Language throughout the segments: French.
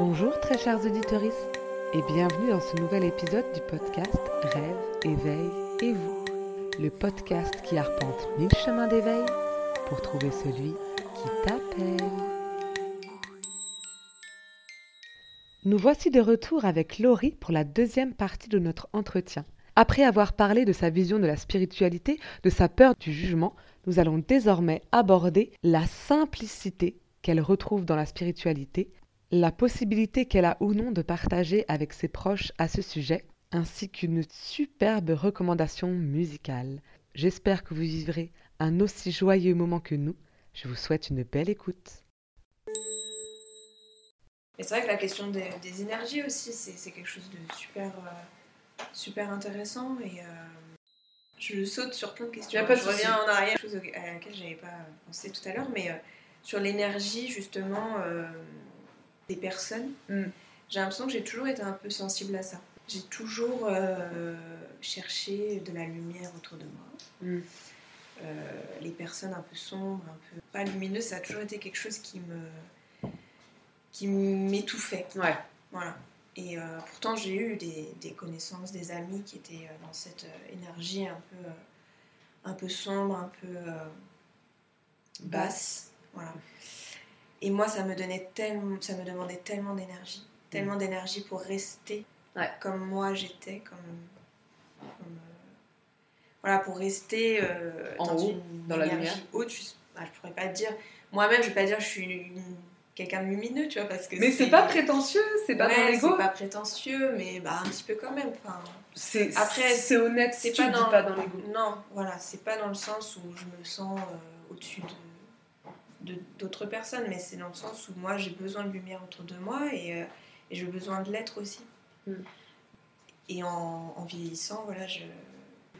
Bonjour très chers auditeurs et bienvenue dans ce nouvel épisode du podcast Rêve, éveil et vous. Le podcast qui arpente mille chemins d'éveil pour trouver celui qui t'appelle. Nous voici de retour avec Laurie pour la deuxième partie de notre entretien. Après avoir parlé de sa vision de la spiritualité, de sa peur du jugement, nous allons désormais aborder la simplicité qu'elle retrouve dans la spiritualité, la possibilité qu'elle a ou non de partager avec ses proches à ce sujet, ainsi qu'une superbe recommandation musicale. J'espère que vous vivrez un aussi joyeux moment que nous. Je vous souhaite une belle écoute. Et c'est vrai que la question des, des énergies aussi, c'est c'est quelque chose de super, euh, super intéressant. Et euh, je saute sur plein de questions. Pas je souci. reviens en arrière, chose à laquelle j'avais pas pensé tout à l'heure, mais euh, sur l'énergie justement euh, des personnes, Mm. j'ai l'impression que j'ai toujours été un peu sensible à ça. J'ai toujours euh, cherché de la lumière autour de moi. Mm. Euh, les personnes un peu sombres, un peu pas lumineuses, ça a toujours été quelque chose qui me qui m'étouffait. Ouais. Voilà. Et euh, pourtant, j'ai eu des, des connaissances, des amis qui étaient dans cette énergie un peu, un peu sombre, un peu euh, basse. Voilà. Et moi, ça me, donnait tellement, ça me demandait tellement d'énergie. Tellement d'énergie pour rester Ouais. comme moi j'étais, comme. comme, euh, voilà, pour rester euh, En dans haut, une dans la lumière. haute. Je, bah, je pourrais pas dire. Moi-même, je vais pas dire que je suis une- quelqu'un de lumineux, tu vois, parce que Mais c'est pas prétentieux, c'est pas Ouais, dans l'ego. c'est pas prétentieux, mais bah, un petit peu quand même. Enfin, C'est Après, c'est honnête, c'est tu pas pas dans l'ego. non, voilà, c'est pas dans le sens où je me sens euh, au-dessus de de- d'autres personnes, mais c'est dans le sens où moi j'ai besoin de lumière autour de moi et, euh, et j'ai besoin de l'être aussi. Mm. Et en, en vieillissant, voilà, je.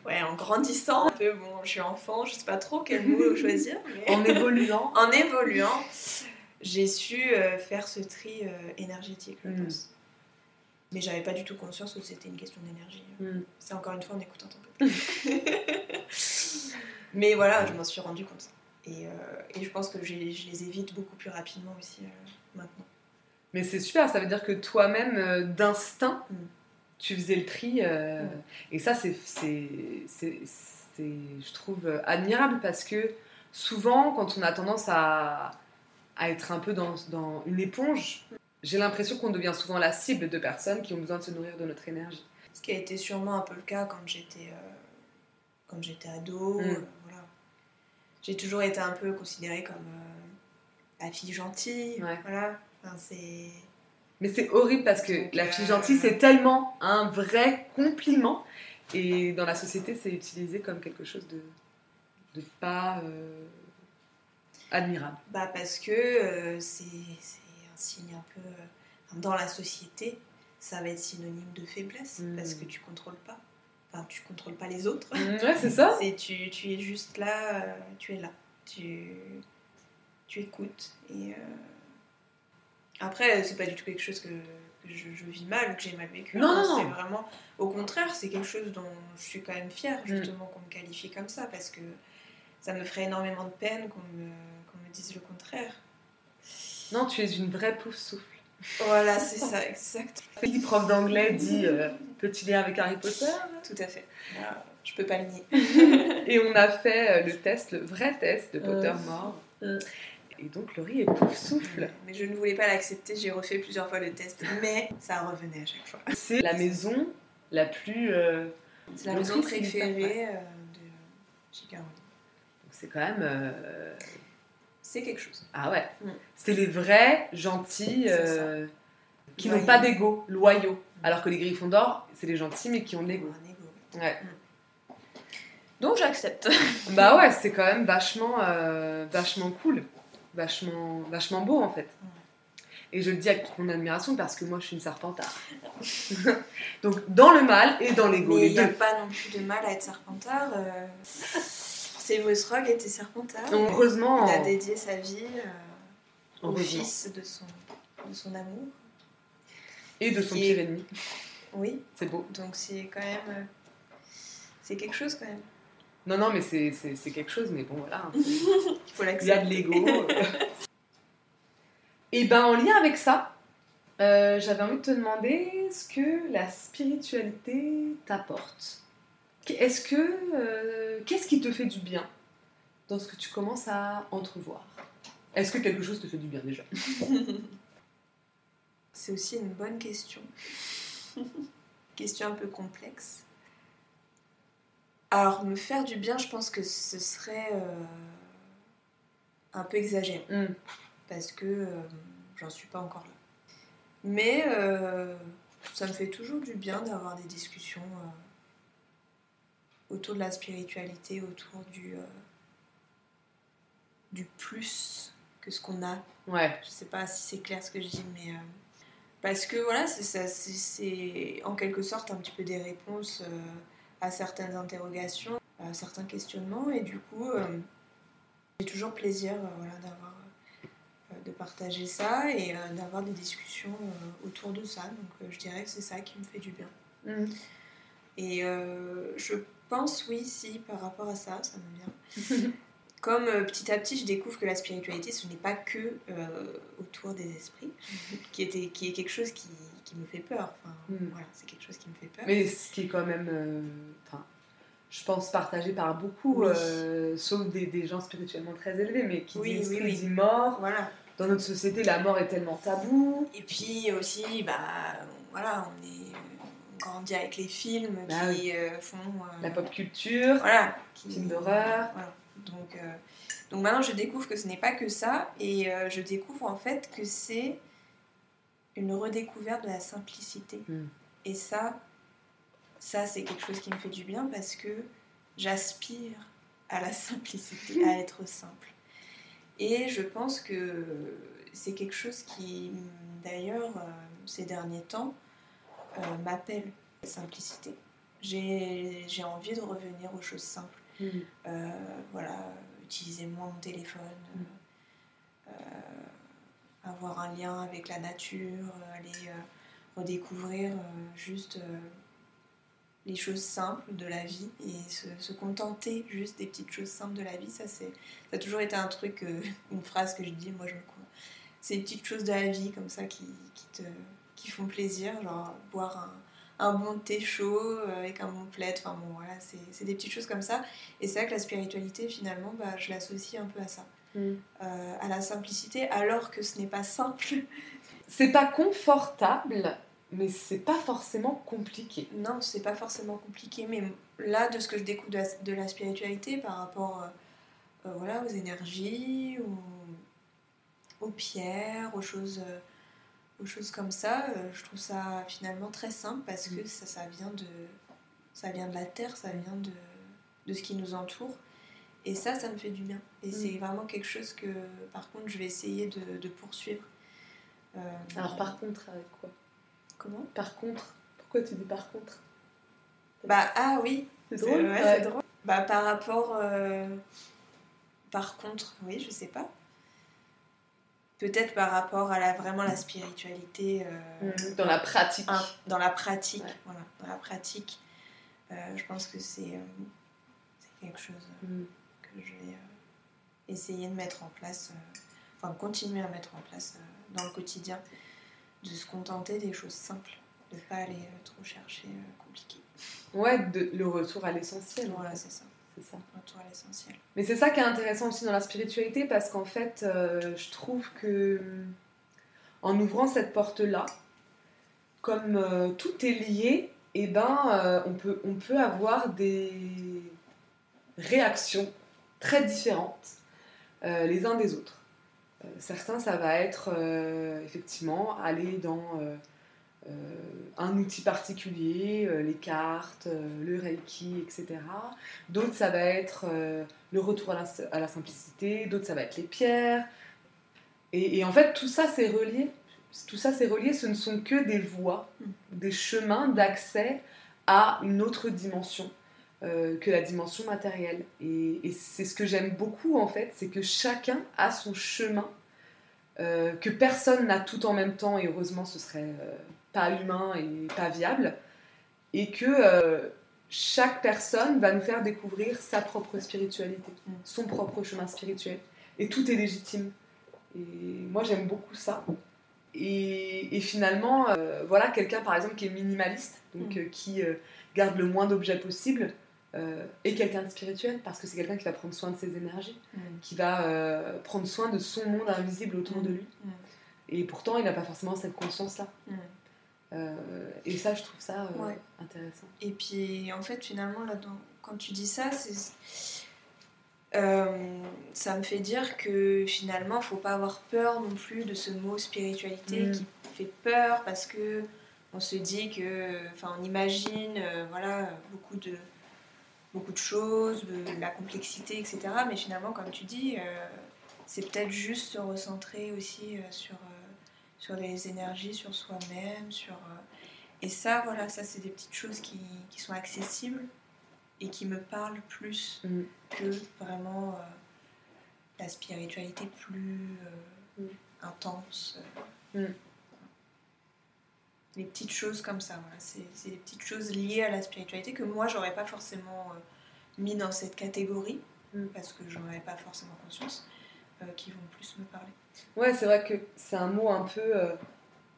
Ouais, en grandissant, un peu, bon, je suis enfant, je sais pas trop quel mot choisir, mais En évoluant. en évoluant, j'ai su euh, faire ce tri euh, énergétique, je Mm. pense. Mais j'avais pas du tout conscience que c'était une question d'énergie. Mm. C'est encore une fois en écoutant ton podcast. Mais voilà, je m'en suis rendu compte. Et, euh, et je pense que je les évite beaucoup plus rapidement aussi euh, maintenant. Mais c'est super, ça veut dire que toi-même, euh, d'instinct, Mm. tu faisais le tri. Mm. Et ça, c'est, je trouve, admirable parce que souvent, quand on a tendance à, à être un peu dans, dans une éponge, j'ai l'impression qu'on devient souvent la cible de personnes qui ont besoin de se nourrir de notre énergie. Ce qui a été sûrement un peu le cas quand j'étais euh, quand j'étais ado. Mm. J'ai toujours été un peu considérée comme euh, la fille gentille. Ouais. Voilà. Enfin, c'est... Mais c'est horrible parce que Donc, la fille euh, gentille, c'est tellement un vrai compliment. Et dans la société, c'est utilisé comme quelque chose de, de pas euh, admirable. Bah parce que c'est un signe un peu... dans la société, ça va être synonyme de faiblesse parce que tu contrôles pas. Enfin, tu contrôles pas les autres. Ouais, c'est ça. C'est tu, tu es juste là, euh, tu es là. Tu, tu écoutes. Et euh, après, c'est pas du tout quelque chose que, que je, je vis mal ou que j'ai mal vécu. Non, hein. non, C'est non. vraiment, au contraire, c'est quelque chose dont je suis quand même fière Mm. justement qu'on me qualifie comme ça parce que ça me ferait énormément de peine qu'on me, qu'on me dise le contraire. Non, tu es une vraie pouf souffle. Voilà, c'est ça, exact. Petit prof d'anglais dit euh, petit lien avec Harry Potter? Tout à fait. Là, je peux pas le nier. Et on a fait euh, le test, le vrai test de Pottermore. Mm. Et donc Laurie est pouf souffle. Mais je ne voulais pas l'accepter, j'ai refait plusieurs fois le test, mais ça revenait à chaque fois. C'est la maison la plus. euh, C'est la maison préférée euh, de J.K. Rowling. donc c'est quand même. C'est quelque chose. Ah ouais. Mm. C'est les vrais gentils euh, qui n'ont pas d'ego, loyaux. Alors que les Griffons d'or, c'est les gentils mais qui ont de l'ego. Ouais. Donc j'accepte. Bah ouais, c'est quand même vachement, euh, vachement cool, vachement, vachement beau en fait. Et je le dis avec toute mon admiration parce que moi je suis une serpentard. Donc dans le mal et dans l'ego, il n'y a deux. pas non plus de mal à être serpentard. euh. Severus Rogue était serpentard. Donc, heureusement, Il a dédié sa vie euh, au fils de son, de son amour. et de son pire est- ennemi, Oui, c'est beau. donc c'est quand même. euh, c'est quelque chose quand même. Non, non, mais c'est quelque chose, mais bon voilà, Il faut il y a l'accepter. de l'ego. et ben en lien avec ça, Euh, J'avais envie de te demander ce que la spiritualité t'apporte. Est-ce que euh, qu'est-ce qui te fait du bien dans ce que tu commences à entrevoir? Est-ce que quelque chose te fait du bien déjà? C'est aussi une bonne question. question un peu complexe. Alors, me faire du bien, je pense que ce serait euh, un peu exagéré. Hmm. Parce que euh, j'en suis pas encore là. Mais ça me fait toujours du bien d'avoir des discussions autour de la spiritualité, autour du, euh, du plus que ce qu'on a. Ouais. Je sais pas si c'est clair ce que je dis, mais. euh, parce que voilà, c'est en quelque sorte un petit peu des réponses euh, à certaines interrogations, à certains questionnements, et du coup, j'ai toujours plaisir voilà, d'avoir, de partager ça et d'avoir des discussions autour de ça. Donc je dirais que c'est ça qui me fait du bien. Hmm. Et euh, je pense, oui, si, par rapport à ça, ça me vient. Comme euh, petit à petit, je découvre que la spiritualité, ce n'est pas que euh, autour des esprits, qui, était, qui est quelque chose qui, qui me fait peur. Enfin, Mm. voilà, c'est quelque chose qui me fait peur. Mais ce qui est quand même, euh, je pense partagé par beaucoup, Oui. sauf des, des gens spirituellement très élevés, mais qui Oui, dit mort. Voilà. Dans notre société, la mort est tellement tabou. Et puis aussi, bah, voilà, on est on grandit avec les films Ah qui euh, font. euh, La pop culture, Voilà. Qui, film d'horreur. Voilà. Donc, euh, donc maintenant, je découvre que ce n'est pas que ça, et je découvre en fait que c'est une redécouverte de la simplicité. Mm. Et ça, ça c'est quelque chose qui me fait du bien parce que j'aspire à la simplicité, à être simple. Et je pense que c'est quelque chose qui, d'ailleurs, ces derniers temps, m'appelle la simplicité. J'ai envie de revenir aux choses simples. Hmm. Euh, voilà, utiliser moins mon téléphone, Mm. euh, euh, avoir un lien avec la nature, euh, aller euh, redécouvrir euh, juste euh, les choses simples de la vie et se, se contenter juste des petites choses simples de la vie. Ça, c'est, ça a toujours été un truc, euh, une phrase que je dis, moi je me. C'est les petites choses de la vie comme ça qui, qui te, qui font plaisir, genre boire un, un bon thé chaud euh, avec un bon plaid, enfin bon voilà, c'est, des petites choses comme ça. Et c'est vrai que la spiritualité, finalement, bah, je l'associe un peu à ça, Hmm. euh, à la simplicité, alors que ce n'est pas simple. C'est pas confortable, mais c'est pas forcément compliqué. Non, c'est pas forcément compliqué, mais là, de ce que je découvre de la, de la spiritualité par rapport euh, euh, voilà, aux énergies, aux, aux pierres, aux choses, aux choses comme ça, euh, je trouve ça finalement très simple parce que ça, ça, vient, de, ça vient de la terre, ça vient de, de ce qui nous entoure. Et ça, ça me fait du bien. Et Mm. c'est vraiment quelque chose que, par contre, je vais essayer de, de poursuivre. Euh, Alors par contre, avec quoi? Comment? Par contre Pourquoi tu dis par contre? Bah, ah oui, c'est C'est- drôle. ouais, ouais. c'est drôle. Bah, par rapport. euh, Par contre, oui, je sais pas. Peut-être par rapport à la, vraiment la spiritualité euh, Hmm, Dans la pratique. un- dans la pratique. Ouais. Voilà, dans la pratique. Euh, je pense que c'est euh, quelque chose Hmm. que je vais essayer de mettre en place, enfin continuer à mettre en place dans le quotidien, de se contenter des choses simples, de ne pas aller trop chercher compliqué. Ouais, de- le retour à l'essentiel. Voilà, c'est ça, c'est ça. retour à l'essentiel. Mais c'est ça qui est intéressant aussi dans la spiritualité parce qu'en fait, euh, je trouve que en ouvrant cette porte-là, comme euh, tout est lié, et ben, euh, on, peut, on peut avoir des réactions très différentes euh, les uns des autres. Euh, certains, ça va être euh, effectivement aller dans euh, euh, un outil particulier, euh, les cartes, euh, le reiki, etc. D'autres, ça va être euh, le retour à la, simplicité, d'autres, ça va être les pierres. Et, en fait, tout ça, c'est relié. Tout ça, c'est relié. Ce ne sont que des voies, des chemins d'accès à une autre dimension euh, que la dimension matérielle. Et, c'est ce que j'aime beaucoup, en fait, c'est que chacun a son chemin, euh, que personne n'a tout en même temps, et heureusement, ce serait euh, pas humain et pas viable, et que euh, chaque personne va nous faire découvrir sa propre spiritualité, Mm. son propre chemin spirituel. Et tout est légitime. Et moi, j'aime beaucoup ça. Et, et finalement, euh, voilà, quelqu'un par exemple qui est minimaliste, donc Mm. euh, qui garde le moins d'objets possible, euh, est quelqu'un de spirituel parce que c'est quelqu'un qui va prendre soin de ses énergies, qui va euh, prendre soin de son monde invisible autour Mm. de lui. Mm. Et pourtant, il n'a pas forcément cette conscience-là. Euh, et ça, je trouve ça euh, Ouais. intéressant. Et puis, en fait, finalement, là, quand tu dis ça, c'est. euh, ça me fait dire que finalement, faut pas avoir peur non plus de ce mot spiritualité Mm. qui fait peur parce que on se dit que, enfin, on imagine, euh, voilà, beaucoup de beaucoup de choses, de la complexité, etc. Mais finalement, comme tu dis, euh, c'est peut-être juste se recentrer aussi sur sur les énergies, sur soi-même, sur euh, et ça, voilà, ça c'est des petites choses qui, qui sont accessibles et qui me parlent plus Mm. que vraiment euh, la spiritualité plus euh, Mm. intense. Mm. Les petites choses comme ça, voilà. c'est des petites choses liées à la spiritualité que moi j'aurais pas forcément euh, mis dans cette catégorie parce que j'en avais pas forcément conscience, qui vont plus me parler. Ouais, c'est vrai que c'est un mot un peu, euh,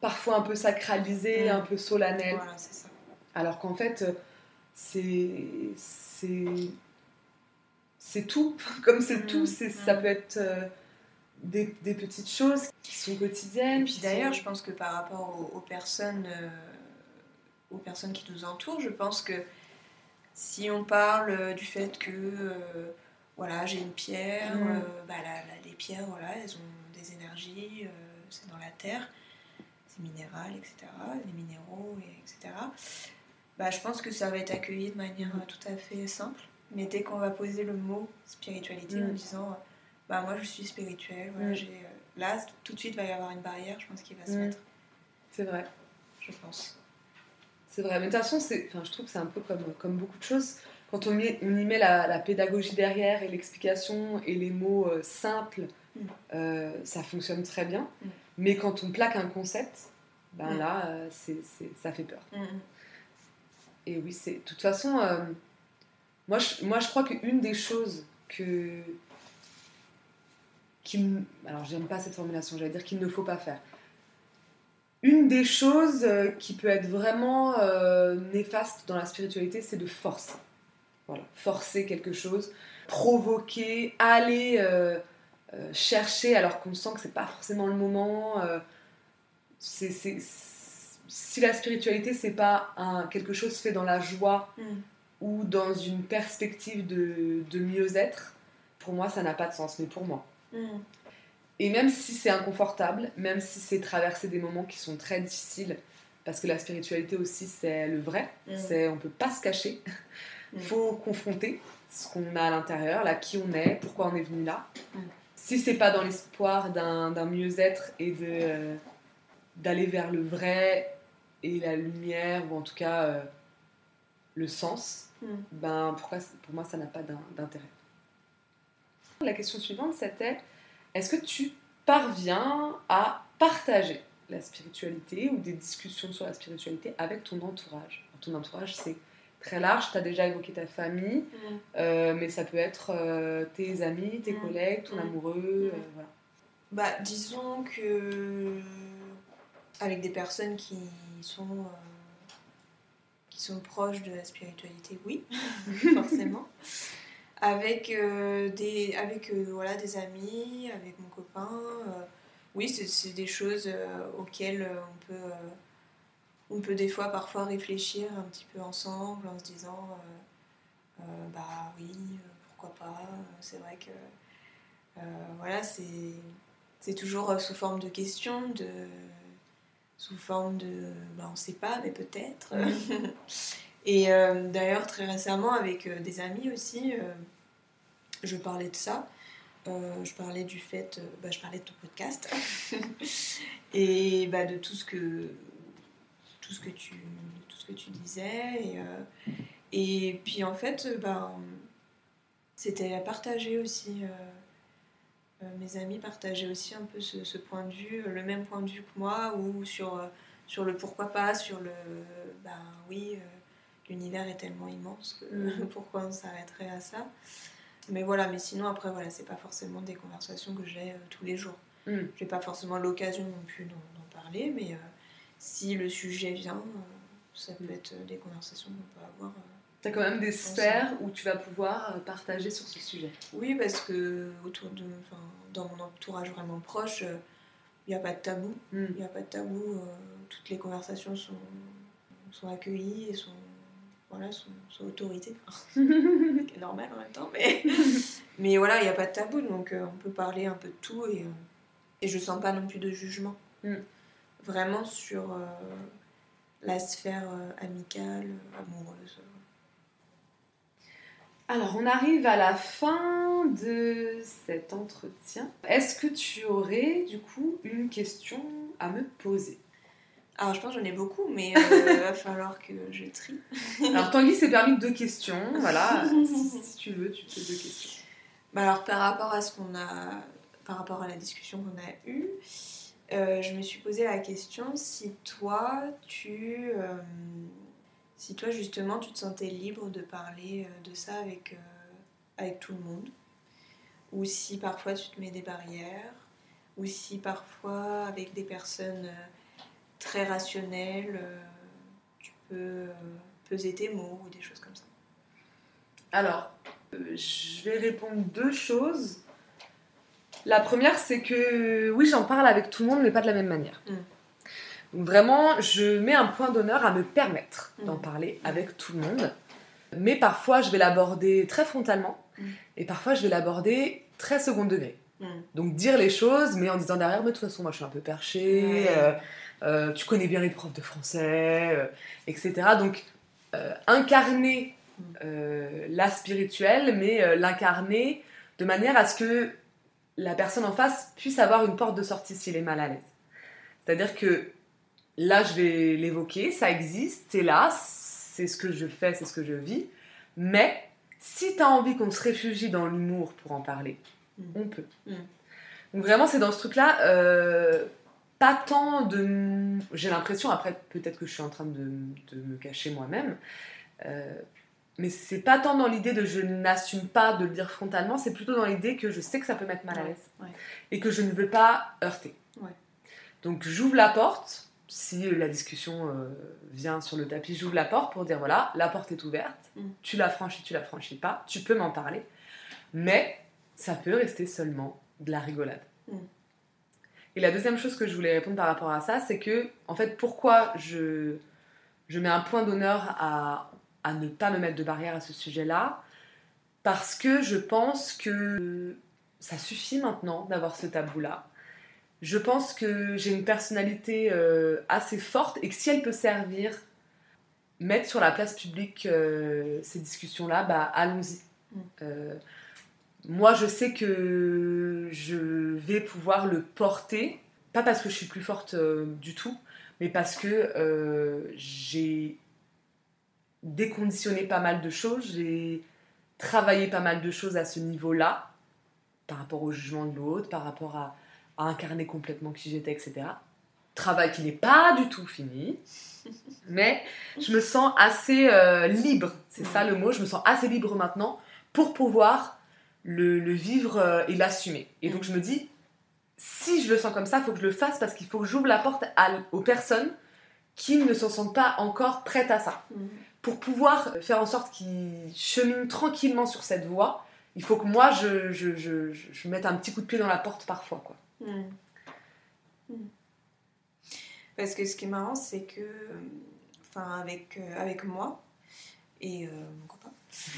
parfois un peu sacralisé, un peu solennel. Voilà, c'est ça. Alors qu'en fait, euh, c'est. C'est. C'est tout. Comme c'est Mm, tout, c'est, ça mm. peut être euh, des, des petites choses qui sont quotidiennes. Et puis d'ailleurs, sont- je pense que par rapport aux, aux personnes, euh, aux personnes qui nous entourent, je pense que si on parle euh, du fait que euh, voilà, j'ai une pierre, Mm. euh, bah, la- la- les pierres, voilà, elles ont des énergies, euh, c'est dans la terre, c'est minéral, etc., les minéraux, et, etc. Bah, je pense que ça va être accueilli de manière euh, tout à fait simple. Mais dès qu'on va poser le mot spiritualité en Mm. disant bah moi je suis spirituelle, voilà, Mm. j'ai, là tout de suite va y avoir une barrière, je pense qu'il va se mettre, C'est vrai. je pense. C'est vrai. Mais de toute façon, enfin, je trouve que c'est un peu comme, comme beaucoup de choses. Quand on, y- met la, la pédagogie derrière et l'explication et les mots euh, simples, Mm. euh, ça fonctionne très bien. Mm. Mais quand on plaque un concept, ben Mm. là, euh, c'est, c'est- ça fait peur. Et oui, c'est. De toute façon, moi, je, moi, je crois qu'une des choses que. Qui, alors, j'aime pas cette formulation, j'allais dire qu'il ne faut pas faire. Une des choses qui peut être vraiment néfaste dans la spiritualité, c'est de forcer. Voilà, forcer quelque chose, provoquer, aller euh, euh, chercher alors qu'on sent que c'est pas forcément le moment. euh, c'est, c'est- si la spiritualité, c'est pas un, quelque chose fait dans la joie mm, ou dans une perspective de, de mieux-être, pour moi, ça n'a pas de sens, mais pour moi. mm, Et même si c'est inconfortable, même si c'est traverser des moments qui sont très difficiles, parce que la spiritualité aussi, c'est le vrai, Mm. c'est on peut pas se cacher, il faut confronter ce qu'on a à l'intérieur, là, qui on est, pourquoi on est venu là. Si c'est pas dans l'espoir d'un d'un mieux-être et de euh, d'aller vers le vrai et la lumière, ou en tout cas euh, le sens, ben pourquoi, pour moi ça n'a pas d'in- d'intérêt. La question suivante c'était est-ce que tu parviens à partager la spiritualité ou des discussions sur la spiritualité avec ton entourage? Alors, Ton entourage c'est très large, tu as déjà évoqué ta famille, Mm. euh, mais ça peut être euh, tes amis, tes Mm. collègues, ton Mm. amoureux, euh, voilà. Bah, disons que avec des personnes qui sont qui sont proches de la spiritualité, oui, forcément. Avec des avec voilà des amis, avec mon copain, oui, c'est- des choses auxquelles on peut on peut des fois parfois réfléchir un petit peu ensemble en se disant euh, euh, bah oui, euh, pourquoi pas. C'est vrai que euh, voilà, c'est c'est toujours sous forme de questions, de, sous forme de bah, on sait pas, mais peut-être. Et euh, d'ailleurs, très récemment, avec des amis aussi, je parlais de ça. Euh, je parlais du fait, euh, bah, je parlais de ton podcast et bah, de tout ce que tout ce que tu tout ce que tu disais et, euh, et puis en fait ben c'était à partager aussi euh, euh, mes amis partageaient aussi un peu ce, ce point de vue, le même point de vue que moi, ou sur, sur le pourquoi pas, sur le ben oui, l'univers est tellement immense que Mhm. pourquoi on s'arrêterait à ça? Mais voilà, mais sinon après voilà, c'est pas forcément des conversations que j'ai euh, tous les jours. Mm. J'ai pas forcément l'occasion non plus d'en d'en parler, mais euh, si le sujet vient, euh, ça peut Mm. être des conversations qu'on peut avoir. euh. T'as quand même des sphères où tu vas pouvoir euh, partager sur ce sujet. Oui, parce que autour de, enfin, dans mon entourage vraiment proche, il n'y a pas de tabou. Mm. Il n'y a pas de tabou. euh, toutes les conversations sont, sont accueillies et sont, voilà, sont, sont autorisées. Ce qui est normal en même temps, mais, mais voilà, il n'y a pas de tabou, donc euh, on peut parler un peu de tout et, et je sens pas non plus de jugement. Mm. Vraiment sur euh, la sphère euh, amicale, amoureuse. Alors, on arrive à la fin de cet entretien. Est-ce que tu aurais, du coup, une question à me poser? Alors je pense que j'en ai beaucoup, mais il va falloir que je trie. Alors, Tanguy s'est permis deux questions. Voilà, si, si tu veux, tu te deux questions. Bah alors par rapport à ce qu'on a, par rapport à la discussion qu'on a eue, euh, je me suis posé la question si toi tu, euh, si toi justement tu te sentais libre de parler euh, de ça avec avec tout le monde, ou si parfois tu te mets des barrières, ou si parfois avec des personnes très rationnelles tu peux peser tes mots ou des choses comme ça. Alors, je vais répondre deux choses. La première, c'est que oui, j'en parle avec tout le monde, mais pas de la même manière. Mm. Donc vraiment, je mets un point d'honneur à me permettre Mm. d'en parler avec tout le monde. Mais parfois, je vais l'aborder très frontalement, Mm. et parfois, je vais l'aborder très second degré. Donc dire les choses, mais en disant derrière, mais de toute façon, moi, je suis un peu perché. Euh, euh, tu connais bien les profs de français, euh, etc. Donc incarner la spirituelle, mais l'incarner de manière à ce que la personne en face puisse avoir une porte de sortie s'il est mal à l'aise. C'est-à-dire que là, je vais l'évoquer, ça existe, c'est là, c'est ce que je fais, c'est ce que je vis, mais si tu as envie qu'on se réfugie dans l'humour pour en parler, Mm. on peut. Mm. Donc vraiment, c'est dans ce truc-là, euh, pas tant de... J'ai l'impression, après peut-être que je suis en train de, de me cacher moi-même, euh, mais c'est pas tant dans l'idée de je n'assume pas de le dire frontalement, c'est plutôt dans l'idée que je sais que ça peut mettre mal à l'aise ouais. et que je ne veux pas heurter. Ouais. Donc j'ouvre la porte, si la discussion euh, vient sur le tapis, j'ouvre la porte pour dire voilà, la porte est ouverte, Mm. tu la franchis, tu la franchis pas, tu peux m'en parler, mais ça peut rester seulement de la rigolade. Mm. Et la deuxième chose que je voulais répondre par rapport à ça, c'est que, en fait, pourquoi je, je mets un point d'honneur à, à ne pas me mettre de barrière à ce sujet-là Parce que je pense que ça suffit maintenant d'avoir ce tabou-là. Je pense que j'ai une personnalité euh, assez forte et que si elle peut servir, mettre sur la place publique euh, ces discussions-là, bah allons-y. Mm. Euh, moi, je sais que je vais pouvoir le porter, pas parce que je suis plus forte du tout, mais parce que j'ai déconditionné pas mal de choses, j'ai travaillé pas mal de choses à ce niveau-là, par rapport au jugement de l'autre, par rapport à, à incarner complètement qui j'étais, etc. Travail qui n'est pas du tout fini, mais je me sens assez euh, libre, c'est ça le mot, je me sens assez libre maintenant pour pouvoir le, le vivre euh, et l'assumer. Et donc je me dis, si je le sens comme ça, il faut que je le fasse parce qu'il faut que j'ouvre la porte à- aux personnes qui ne se sentent pas encore prêtes à ça. Pour pouvoir faire en sorte qu'ils cheminent tranquillement sur cette voie, il faut que moi je, je, je, je- je mette un petit coup de pied dans la porte parfois. Quoi. Mm. Mm. Parce que ce qui est marrant, c'est que, enfin, avec, euh, avec moi et euh, mon copain,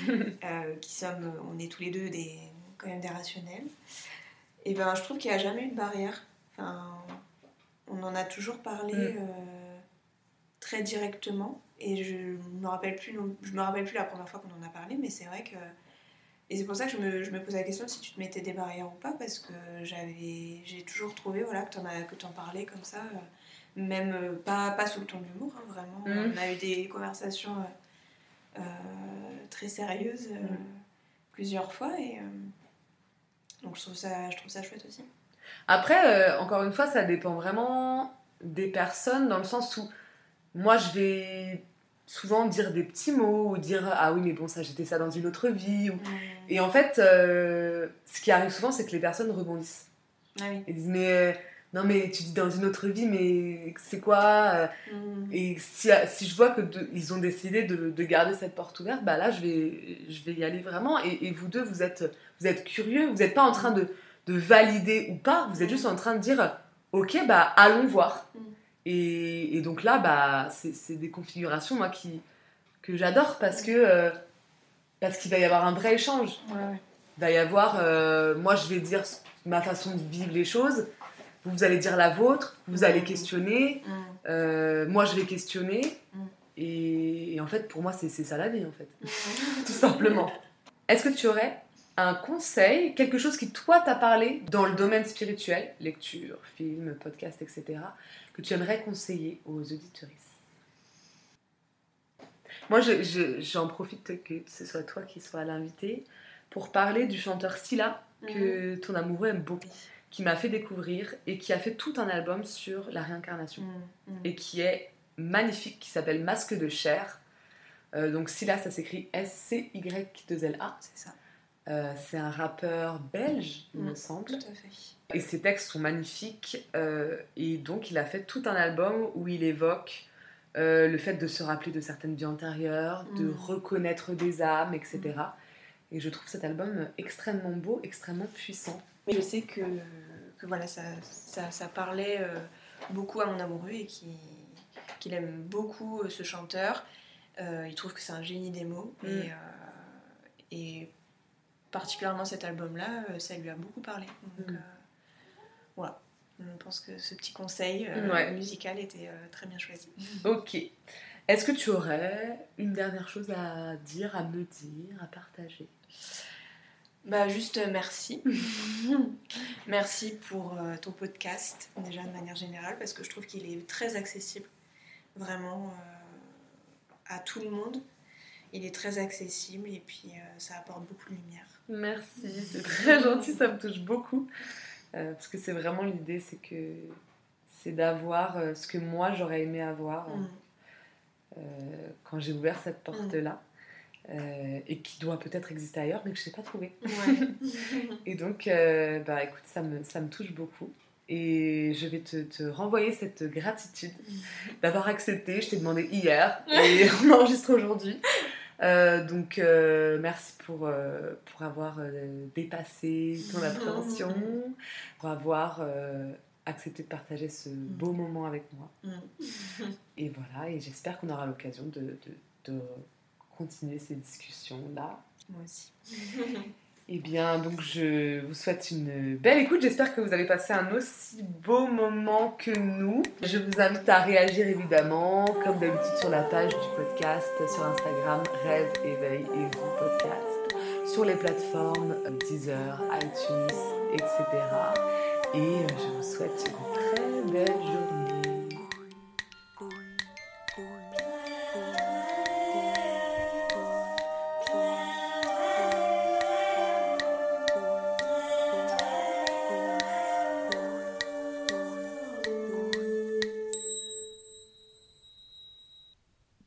euh, qui sommes, on est tous les deux des, quand même des rationnels, et ben, je trouve qu'il n'y a jamais eu de barrière. Enfin, on en a toujours parlé Mm. Très directement, et je me rappelle plus, je me rappelle plus la première fois qu'on en a parlé, mais c'est vrai que et c'est pour ça que je me, je me pose la question si tu te mettais des barrières ou pas, parce que j'avais, j'ai toujours trouvé voilà, que tu en, que t'en parlais comme ça, euh, même euh, pas, pas sous le ton de l'humour, hein, vraiment. Mhm. On a eu des conversations euh, très sérieuses Mhm. plusieurs fois, et donc je trouve, ça, je trouve ça chouette aussi. Après, encore une fois, ça dépend vraiment des personnes, dans le sens où moi, je vais souvent dire des petits mots, ou dire ah oui, mais bon, ça, j'étais ça dans une autre vie. ou- Et en fait, euh, ce qui arrive souvent, c'est que les personnes rebondissent. Ah oui. Ils disent mais euh, non mais tu dis dans une autre vie mais c'est quoi euh, Mm. Et si, si je vois que de- ils ont décidé de, de garder cette porte ouverte, bah là je vais je vais y aller vraiment. Et, et vous deux vous êtes vous êtes curieux, vous n'êtes pas en train de, de valider ou pas, vous êtes juste en train de dire ok bah allons voir. Mm. Et, et donc là bah c'est des configurations moi qui que j'adore parce que euh, parce qu'il va y avoir un vrai échange. Ouais, ouais. Il va y avoir, euh, moi je vais dire ma façon de vivre les choses, vous, vous allez dire la vôtre, vous allez Mhm. questionner, Mm. euh, moi je vais questionner, Mhm. et, et en fait pour moi c'est ça la vie en fait, Mm. tout simplement. Est-ce que tu aurais un conseil, quelque chose qui toi t'a parlé dans le domaine spirituel, lecture, film, podcast, etc., que tu aimerais conseiller aux auditeuristes Moi je- je- j'en profite que ce soit toi qui sois l'invité pour parler du chanteur Scylla que ton amoureux aime beaucoup, qui m'a fait découvrir et qui a fait tout un album sur la réincarnation Mm. Mm. et qui est magnifique, qui s'appelle Masque de chair. Euh, donc Scylla, ça s'écrit S-C-Y-2-L-A. C'est ça, Euh, c'est un rappeur belge, il me Mm. semble. tout à fait. Et ses textes sont magnifiques. euh, et donc, il a fait tout un album où il évoque euh, le fait de se rappeler de certaines vies antérieures, de Mm. reconnaître des âmes, etc. Et je trouve cet album extrêmement beau, extrêmement puissant. Mais je sais que, que voilà, ça, ça, ça parlait beaucoup à mon amoureux et qu'il aime beaucoup ce chanteur. Il trouve que c'est un génie des mots. Mm. Et, et particulièrement cet album-là, euh, ça lui a beaucoup parlé. Donc Mm. euh, voilà. Je pense que ce petit conseil euh, Ouais. musical était très bien choisi. Ok. Est-ce que tu aurais une dernière chose à dire, à me dire, à partager? Bah juste merci. merci pour euh, ton podcast déjà de manière générale parce que je trouve qu'il est très accessible vraiment euh, à tout le monde. Il est très accessible et puis euh, ça apporte beaucoup de lumière. Merci, c'est très gentil, ça me touche beaucoup. Euh, parce que c'est vraiment l'idée, c'est que c'est d'avoir euh, ce que moi j'aurais aimé avoir Mm. euh, quand j'ai ouvert cette porte-là. euh, et qui doit peut-être exister ailleurs, mais que je n'ai pas trouvé. Ouais. Et donc, bah écoute, ça me, ça me touche beaucoup. Et je vais te, te renvoyer cette gratitude d'avoir accepté. Je t'ai demandé hier et on enregistre aujourd'hui. Euh, donc, euh, merci pour, euh, pour avoir dépassé ton appréhension, pour avoir accepté de partager ce beau moment avec moi. Mm. Et voilà, et j'espère qu'on aura l'occasion de, de, de continuer ces discussions-là. Moi aussi. Eh bien, donc je vous souhaite une belle écoute. J'espère que vous avez passé un aussi beau moment que nous. Je vous invite à réagir évidemment, comme d'habitude, sur la page du podcast, sur Instagram, Rêve, Éveil et vous podcast, sur les plateformes Deezer, iTunes, etc. Et euh, je vous souhaite une très belle journée.